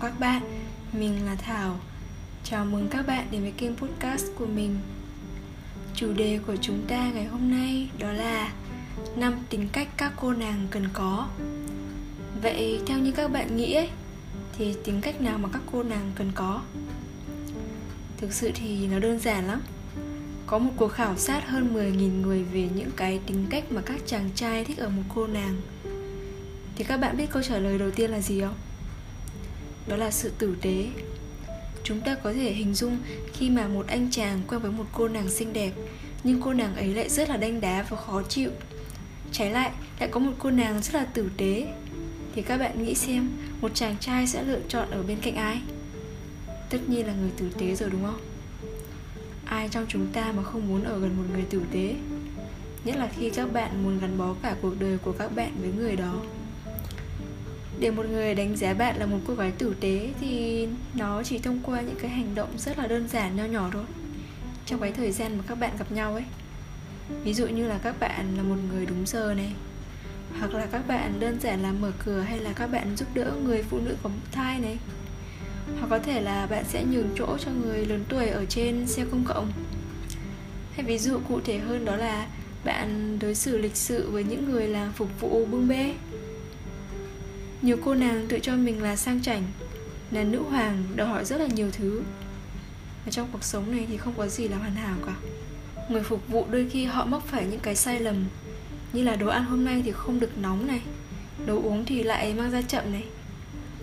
các bạn, mình là Thảo. Chào mừng các bạn đến với kênh podcast của mình. Chủ đề của chúng ta ngày hôm nay đó là năm tính cách các cô nàng cần có. Vậy theo như các bạn nghĩ ấy Thì tính cách nào mà các cô nàng cần có? Thực sự thì nó đơn giản lắm. Có một cuộc khảo sát hơn 10.000 người về những cái tính cách mà các chàng trai thích ở một cô nàng. Thì các bạn biết câu trả lời đầu tiên là gì không? Đó là sự tử tế. Chúng ta có thể hình dung khi mà một anh chàng quen với một cô nàng xinh đẹp, nhưng cô nàng ấy lại rất là đanh đá và khó chịu. Trái lại lại có một cô nàng rất là tử tế. Thì các bạn nghĩ xem, một chàng trai sẽ lựa chọn ở bên cạnh ai? Tất nhiên là người tử tế rồi, đúng không? Ai trong chúng ta mà không muốn ở gần một người tử tế? Nhất là khi các bạn muốn gắn bó cả cuộc đời của các bạn với người đó để một người đánh giá bạn là một cô gái tử tế thì nó chỉ thông qua những cái hành động rất là đơn giản, nho nhỏ thôi. Trong cái thời gian mà các bạn gặp nhau ấy, ví dụ như là các bạn là một người đúng giờ này, hoặc là các bạn đơn giản là mở cửa hay là các bạn giúp đỡ người phụ nữ có thai này. Hoặc có thể là bạn sẽ nhường chỗ cho người lớn tuổi ở trên xe công cộng. Hay ví dụ cụ thể hơn đó là bạn đối xử lịch sự với những người làm phục vụ bưng bê nhiều cô nàng tự cho mình là sang chảnh, Là nữ hoàng, đòi hỏi rất là nhiều thứ. Và trong cuộc sống này thì không có gì là hoàn hảo cả. Người phục vụ đôi khi họ mắc phải những cái sai lầm, Như là đồ ăn hôm nay thì không được nóng này, Đồ uống thì lại mang ra chậm này.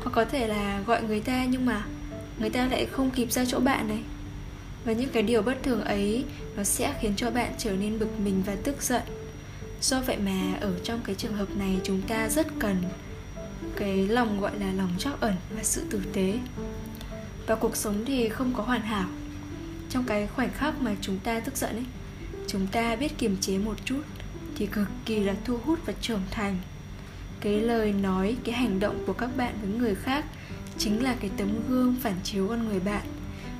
Hoặc có thể là gọi người ta nhưng mà Người ta lại không kịp ra chỗ bạn này. Và những cái điều bất thường ấy, Nó sẽ khiến cho bạn trở nên bực mình và tức giận. Do vậy mà ở trong cái trường hợp này chúng ta rất cần cái lòng gọi là lòng trắc ẩn và sự tử tế. Và cuộc sống thì không có hoàn hảo. Trong cái khoảnh khắc mà chúng ta tức giận ấy, chúng ta biết kiềm chế một chút thì cực kỳ là thu hút và trưởng thành. Cái lời nói, cái hành động của các bạn với người khác chính là cái tấm gương phản chiếu con người bạn.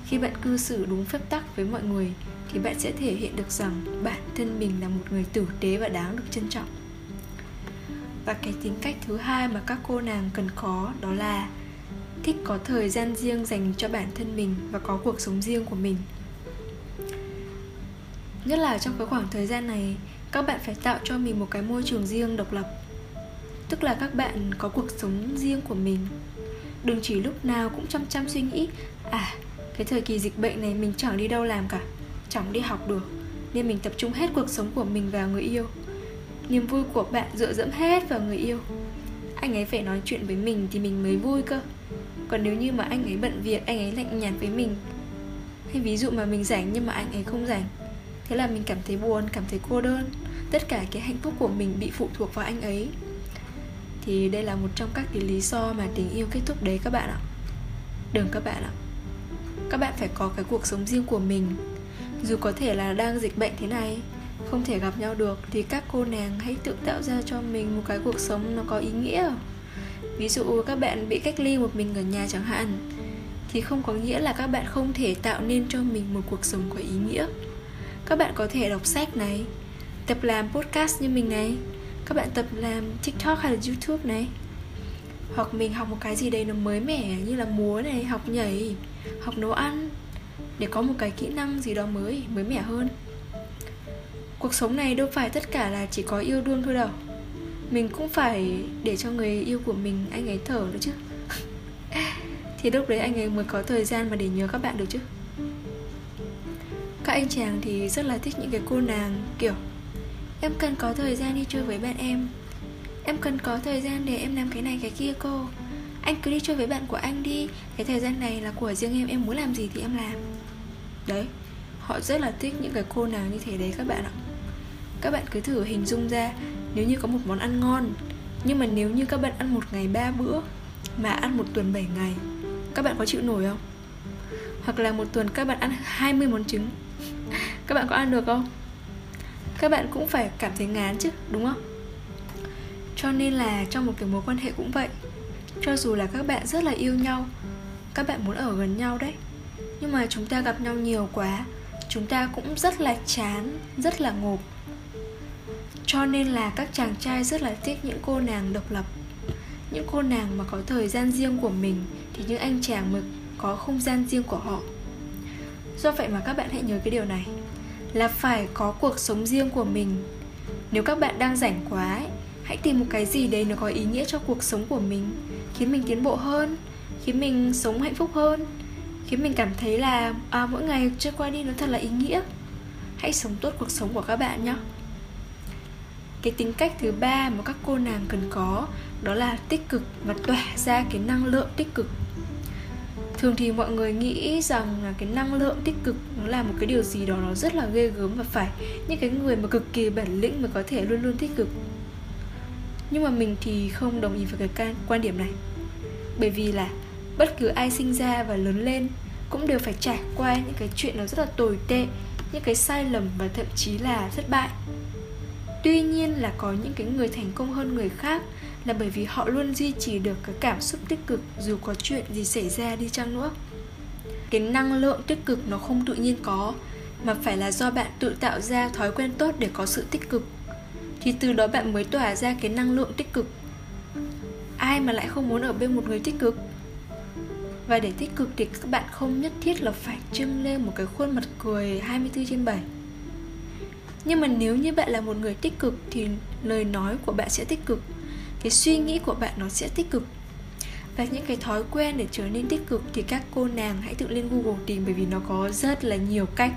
Khi bạn cư xử đúng phép tắc với mọi người thì bạn sẽ thể hiện được rằng bản thân mình là một người tử tế và đáng được trân trọng và cái tính cách thứ hai mà các cô nàng cần có đó là thích có thời gian riêng dành cho bản thân mình và có cuộc sống riêng của mình. Nhất là trong cái khoảng thời gian này, các bạn phải tạo cho mình một cái môi trường riêng độc lập. Tức là các bạn có cuộc sống riêng của mình. Đừng chỉ lúc nào cũng chăm chăm suy nghĩ à cái thời kỳ dịch bệnh này mình chẳng đi đâu làm cả, chẳng đi học được, nên mình tập trung hết cuộc sống của mình vào người yêu niềm vui của bạn dựa dẫm hết vào người yêu. Anh ấy phải nói chuyện với mình thì mình mới vui cơ. Còn nếu như mà anh ấy bận việc, anh ấy lạnh nhạt với mình, hay ví dụ mà mình rảnh nhưng mà anh ấy không rảnh, thế là mình cảm thấy buồn, cảm thấy cô đơn. Tất cả cái hạnh phúc của mình bị phụ thuộc vào anh ấy. Thì đây là một trong các cái lý do mà tình yêu kết thúc đấy các bạn ạ. Đừng các bạn ạ. Các bạn phải có cái cuộc sống riêng của mình. Dù có thể là đang dịch bệnh thế này không thể gặp nhau được thì các cô nàng hãy tự tạo ra cho mình một cái cuộc sống nó có ý nghĩa. Ví dụ các bạn bị cách ly một mình ở nhà chẳng hạn, thì không có nghĩa là các bạn không thể tạo nên cho mình một cuộc sống có ý nghĩa. Các bạn có thể đọc sách này, tập làm podcast như mình này, các bạn tập làm tiktok hay là youtube này. Hoặc mình học một cái gì đấy nó mới mẻ như là múa này, học nhảy, học nấu ăn, để có một cái kỹ năng gì đó mới mới mẻ hơn cuộc sống này đâu phải tất cả là chỉ có yêu đương thôi đâu. Mình cũng phải để cho người yêu của mình, anh ấy thở nữa chứ. Thì lúc đấy anh ấy mới có thời gian mà để nhớ các bạn được chứ. Các anh chàng thì rất là thích những cái cô nàng, kiểu, em cần có thời gian đi chơi với bạn em. Em cần có thời gian để em làm cái này, cái kia cô. Anh cứ đi chơi với bạn của anh đi. Cái thời gian này là của riêng em em muốn làm gì thì em làm. Đấy, họ rất là thích những cái cô nàng như thế đấy các bạn ạ các bạn cứ thử hình dung ra, nếu như có một món ăn ngon, nhưng mà nếu như các bạn ăn một ngày ba bữa, mà ăn một tuần 7 ngày, các bạn có chịu nổi không? Hoặc là một tuần các bạn ăn 20 món trứng, các bạn có ăn được không? Các bạn cũng phải cảm thấy ngán chứ, đúng không? Cho nên là trong một cái mối quan hệ cũng vậy. Cho dù là các bạn rất là yêu nhau, các bạn muốn ở gần nhau đấy, nhưng mà chúng ta gặp nhau nhiều quá, chúng ta cũng rất là chán, rất là ngộp cho nên là các chàng trai rất là thích những cô nàng độc lập. Những cô nàng mà có thời gian riêng của mình thì những anh chàng mới có không gian riêng của họ. Do vậy mà các bạn hãy nhớ cái điều này là phải có cuộc sống riêng của mình. Nếu các bạn đang rảnh quá ấy, hãy tìm một cái gì đấy nó có ý nghĩa cho cuộc sống của mình khiến mình tiến bộ hơn khiến mình sống hạnh phúc hơn khiến mình cảm thấy là à, mỗi ngày trôi qua đi nó thật là ý nghĩa. Hãy sống tốt cuộc sống của các bạn nhé cái tính cách thứ ba mà các cô nàng cần có, đó là tích cực và tỏa ra cái năng lượng tích cực. Thường thì mọi người nghĩ rằng là cái năng lượng tích cực nó là một cái điều gì đó nó rất là ghê gớm và phải những cái người mà cực kỳ bản lĩnh mới có thể luôn luôn tích cực. Nhưng mà mình thì không đồng ý với cái quan điểm này. Bởi vì là bất cứ ai sinh ra và lớn lên cũng đều phải trải qua những cái chuyện nó rất là tồi tệ, những cái sai lầm và thậm chí là thất bại tuy nhiên là có những cái người thành công hơn người khác là bởi vì họ luôn duy trì được cái cảm xúc tích cực, dù có chuyện gì xảy ra đi chăng nữa. Cái năng lượng tích cực nó không tự nhiên có, mà phải là do bạn tự tạo ra thói quen tốt để có sự tích cực. Thì từ đó bạn mới tỏa ra cái năng lượng tích cực. Ai mà lại không muốn ở bên một người tích cực? Và để tích cực thì các bạn không nhất thiết là phải trưng lên một cái khuôn mặt cười 24 trên 7 nhưng mà nếu như bạn là một người tích cực thì lời nói của bạn sẽ tích cực. Cái suy nghĩ của bạn nó sẽ tích cực. Và những cái thói quen để trở nên tích cực thì các cô nàng hãy tự lên Google tìm, bởi vì nó có rất là nhiều cách.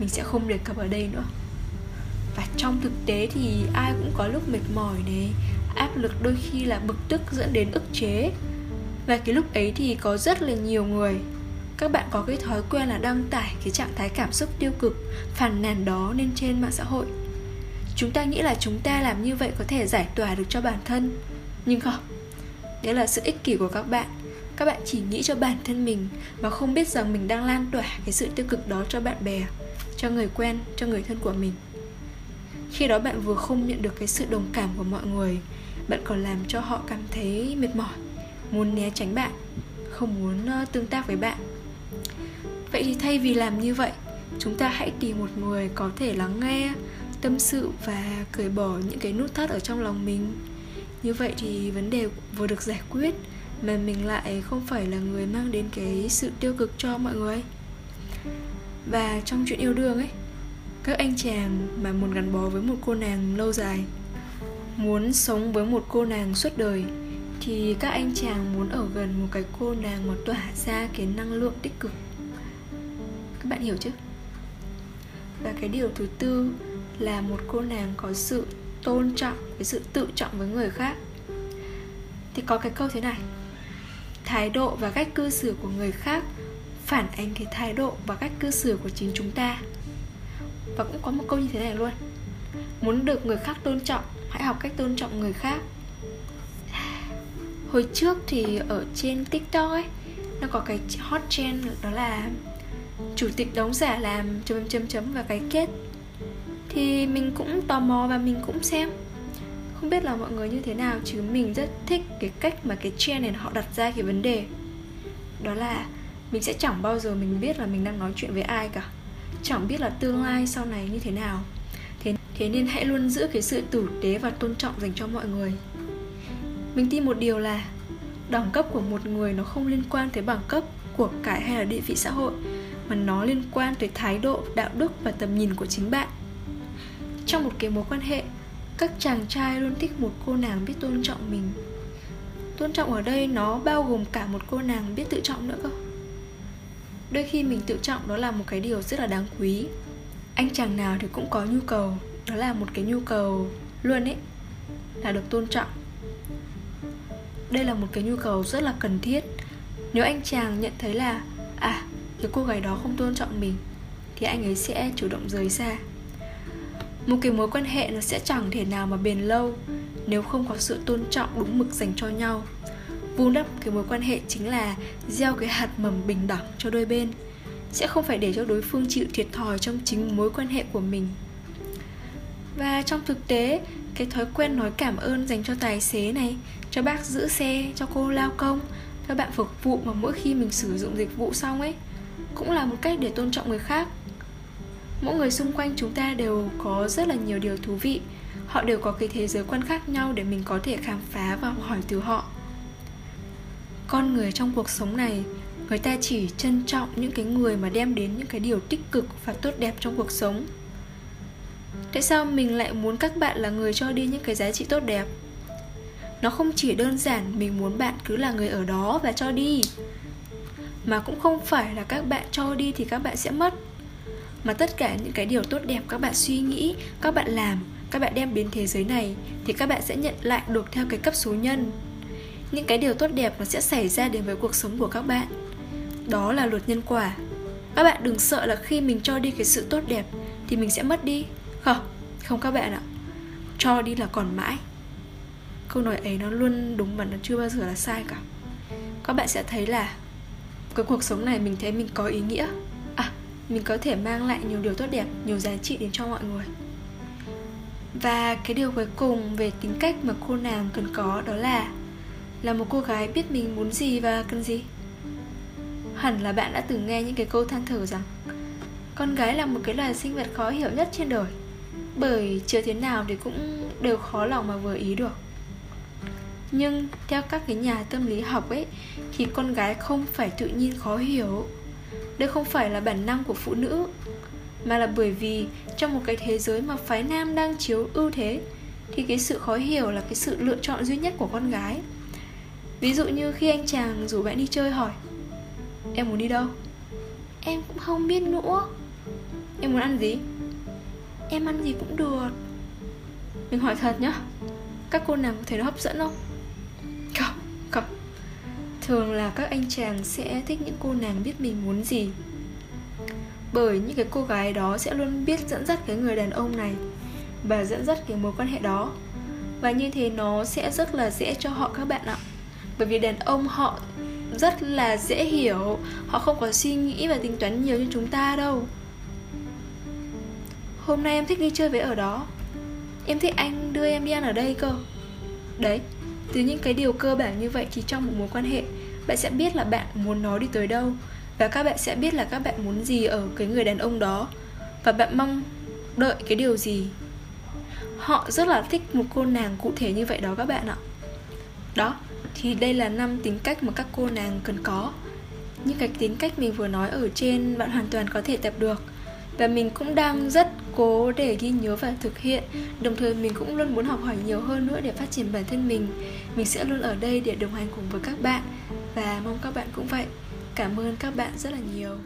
Mình sẽ không đề cập ở đây nữa. Và trong thực tế thì ai cũng có lúc mệt mỏi này, áp lực đôi khi là bực tức dẫn đến ức chế. Và cái lúc ấy thì có rất là nhiều người các bạn có cái thói quen là đăng tải cái trạng thái cảm xúc tiêu cực, phàn nàn đó lên trên mạng xã hội. Chúng ta nghĩ là chúng ta làm như vậy có thể giải tỏa được cho bản thân. Nhưng không, đấy là sự ích kỷ của các bạn. Các bạn chỉ nghĩ cho bản thân mình mà không biết rằng mình đang lan tỏa cái sự tiêu cực đó cho bạn bè, cho người quen, cho người thân của mình. Khi đó bạn vừa không nhận được cái sự đồng cảm của mọi người, bạn còn làm cho họ cảm thấy mệt mỏi, muốn né tránh bạn, không muốn ờ, tương tác với bạn vậy thì thay vì làm như vậy, chúng ta hãy tìm một người có thể lắng nghe, tâm sự và cởi bỏ những cái nút thắt ở trong lòng mình. Như vậy thì vấn đề vừa được giải quyết mà mình lại không phải là người mang đến cái sự tiêu cực cho mọi người. Và trong chuyện yêu đương ấy, các anh chàng mà muốn gắn bó với một cô nàng lâu dài, muốn sống với một cô nàng suốt đời, thì các anh chàng muốn ở gần một cái cô nàng mà tỏa ra cái năng lượng tích cực các bạn hiểu chứ? Và cái điều thứ tư là một cô nàng có sự tôn trọng, cái sự tự trọng với người khác. Thì có cái câu thế này, thái độ và cách cư xử của người khác phản ánh cái thái độ và cách cư xử của chính chúng ta. Và cũng có một câu như thế này luôn, muốn được người khác tôn trọng, hãy học cách tôn trọng người khác. Hồi trước thì ở trên tiktok ấy, nó có cái hot trend đó là chủ tịch đóng giả làm chấm chấm chấm và cái kết. Thì mình cũng tò mò và mình cũng xem. Không biết là mọi người như thế nào, chứ mình rất thích cái cách mà cái trend này họ đặt ra cái vấn đề. Đó là mình sẽ chẳng bao giờ mình biết là mình đang nói chuyện với ai cả. Chẳng biết là tương lai sau này như thế nào. Thế thế nên hãy luôn giữ cái sự tử tế và tôn trọng dành cho mọi người. Mình tin một điều là đẳng cấp của một người nó không liên quan tới bằng cấp của cải hay là địa vị xã hội mà nó liên quan tới thái độ, đạo đức và tầm nhìn của chính bạn. Trong một cái mối quan hệ, các chàng trai luôn thích một cô nàng biết tôn trọng mình. Tôn trọng ở đây nó bao gồm cả một cô nàng biết tự trọng nữa cơ. Đôi khi mình tự trọng đó là một cái điều rất là đáng quý. Anh chàng nào thì cũng có nhu cầu, đó là một cái nhu cầu luôn ấy, là được tôn trọng. Đây là một cái nhu cầu rất là cần thiết. Nếu anh chàng nhận thấy là à nếu cô gái đó không tôn trọng mình, thì anh ấy sẽ chủ động rời xa. Một cái mối quan hệ nó sẽ chẳng thể nào mà bền lâu nếu không có sự tôn trọng đúng mực dành cho nhau. Vun đắp cái mối quan hệ chính là gieo cái hạt mầm bình đẳng cho đôi bên, sẽ không phải để cho đối phương chịu thiệt thòi trong chính mối quan hệ của mình. Và trong thực tế, cái thói quen nói cảm ơn dành cho tài xế này, cho bác giữ xe, cho cô lao công, cho bạn phục vụ mà mỗi khi mình sử dụng dịch vụ xong ấy cũng là một cách để tôn trọng người khác. Mỗi người xung quanh chúng ta đều có rất là nhiều điều thú vị. Họ đều có cái thế giới quan khác nhau để mình có thể khám phá và học hỏi từ họ. Con người trong cuộc sống này, người ta chỉ trân trọng những cái người mà đem đến những cái điều tích cực và tốt đẹp trong cuộc sống. Tại sao mình lại muốn các bạn là người cho đi những cái giá trị tốt đẹp? Nó không chỉ đơn giản mình muốn bạn cứ là người ở đó và cho đi mà cũng không phải là các bạn cho đi thì các bạn sẽ mất. Mà tất cả những cái điều tốt đẹp các bạn suy nghĩ, các bạn làm, các bạn đem đến thế giới này thì các bạn sẽ nhận lại được theo cái cấp số nhân. Những cái điều tốt đẹp nó sẽ xảy ra đến với cuộc sống của các bạn. Đó là luật nhân quả. Các bạn đừng sợ là khi mình cho đi cái sự tốt đẹp thì mình sẽ mất đi. Không không các bạn ạ. Cho đi là còn mãi. Câu nói ấy nó luôn đúng và nó chưa bao giờ là sai cả. Các bạn sẽ thấy là cái cuộc sống này mình thấy mình có ý nghĩa. À mình có thể mang lại nhiều điều tốt đẹp, nhiều giá trị đến cho mọi người. Và cái điều cuối cùng về tính cách mà cô nàng cần có đó là là một cô gái biết mình muốn gì và cần gì. Hẳn là bạn đã từng nghe những cái câu than thở rằng, con gái là một cái loài sinh vật khó hiểu nhất trên đời, bởi chưa thế nào thì cũng đều khó lòng mà vừa ý được nhưng theo các cái nhà tâm lý học ấy, thì con gái không phải tự nhiên khó hiểu. Đây không phải là bản năng của phụ nữ, mà là bởi vì trong một cái thế giới mà phái nam đang chiếu ưu thế, thì cái sự khó hiểu là cái sự lựa chọn duy nhất của con gái. Ví dụ như khi anh chàng rủ bạn đi chơi hỏi, em muốn đi đâu? Em cũng không biết nữa. Em muốn ăn gì? Em ăn gì cũng được. Mình hỏi thật nhá, các cô nàng có thấy nó hấp dẫn không? không thường là các anh chàng sẽ thích những cô nàng biết mình muốn gì. Bởi những cái cô gái đó sẽ luôn biết dẫn dắt cái người đàn ông này và dẫn dắt cái mối quan hệ đó. Và như thế nó sẽ rất là dễ cho họ các bạn ạ. Bởi vì đàn ông họ rất là dễ hiểu, họ không có suy nghĩ và tính toán nhiều như chúng ta đâu. Hôm nay em thích đi chơi với ở đó. Em thích anh đưa em đi ăn ở đây cơ. Đấy từ những cái điều cơ bản như vậy thì trong một mối quan hệ, bạn sẽ biết là bạn muốn nó đi tới đâu và các bạn sẽ biết là các bạn muốn gì ở cái người đàn ông đó và bạn mong đợi cái điều gì. Họ rất là thích một cô nàng cụ thể như vậy đó các bạn ạ. Đó, thì đây là năm tính cách mà các cô nàng cần có. Những cái tính cách mình vừa nói ở trên, bạn hoàn toàn có thể tập được và mình cũng đang rất cố để ghi nhớ và thực hiện. Đồng thời mình cũng luôn muốn học hỏi nhiều hơn nữa để phát triển bản thân mình. Mình sẽ luôn ở đây để đồng hành cùng với các bạn. Và mong các bạn cũng vậy. Cảm ơn các bạn rất là nhiều.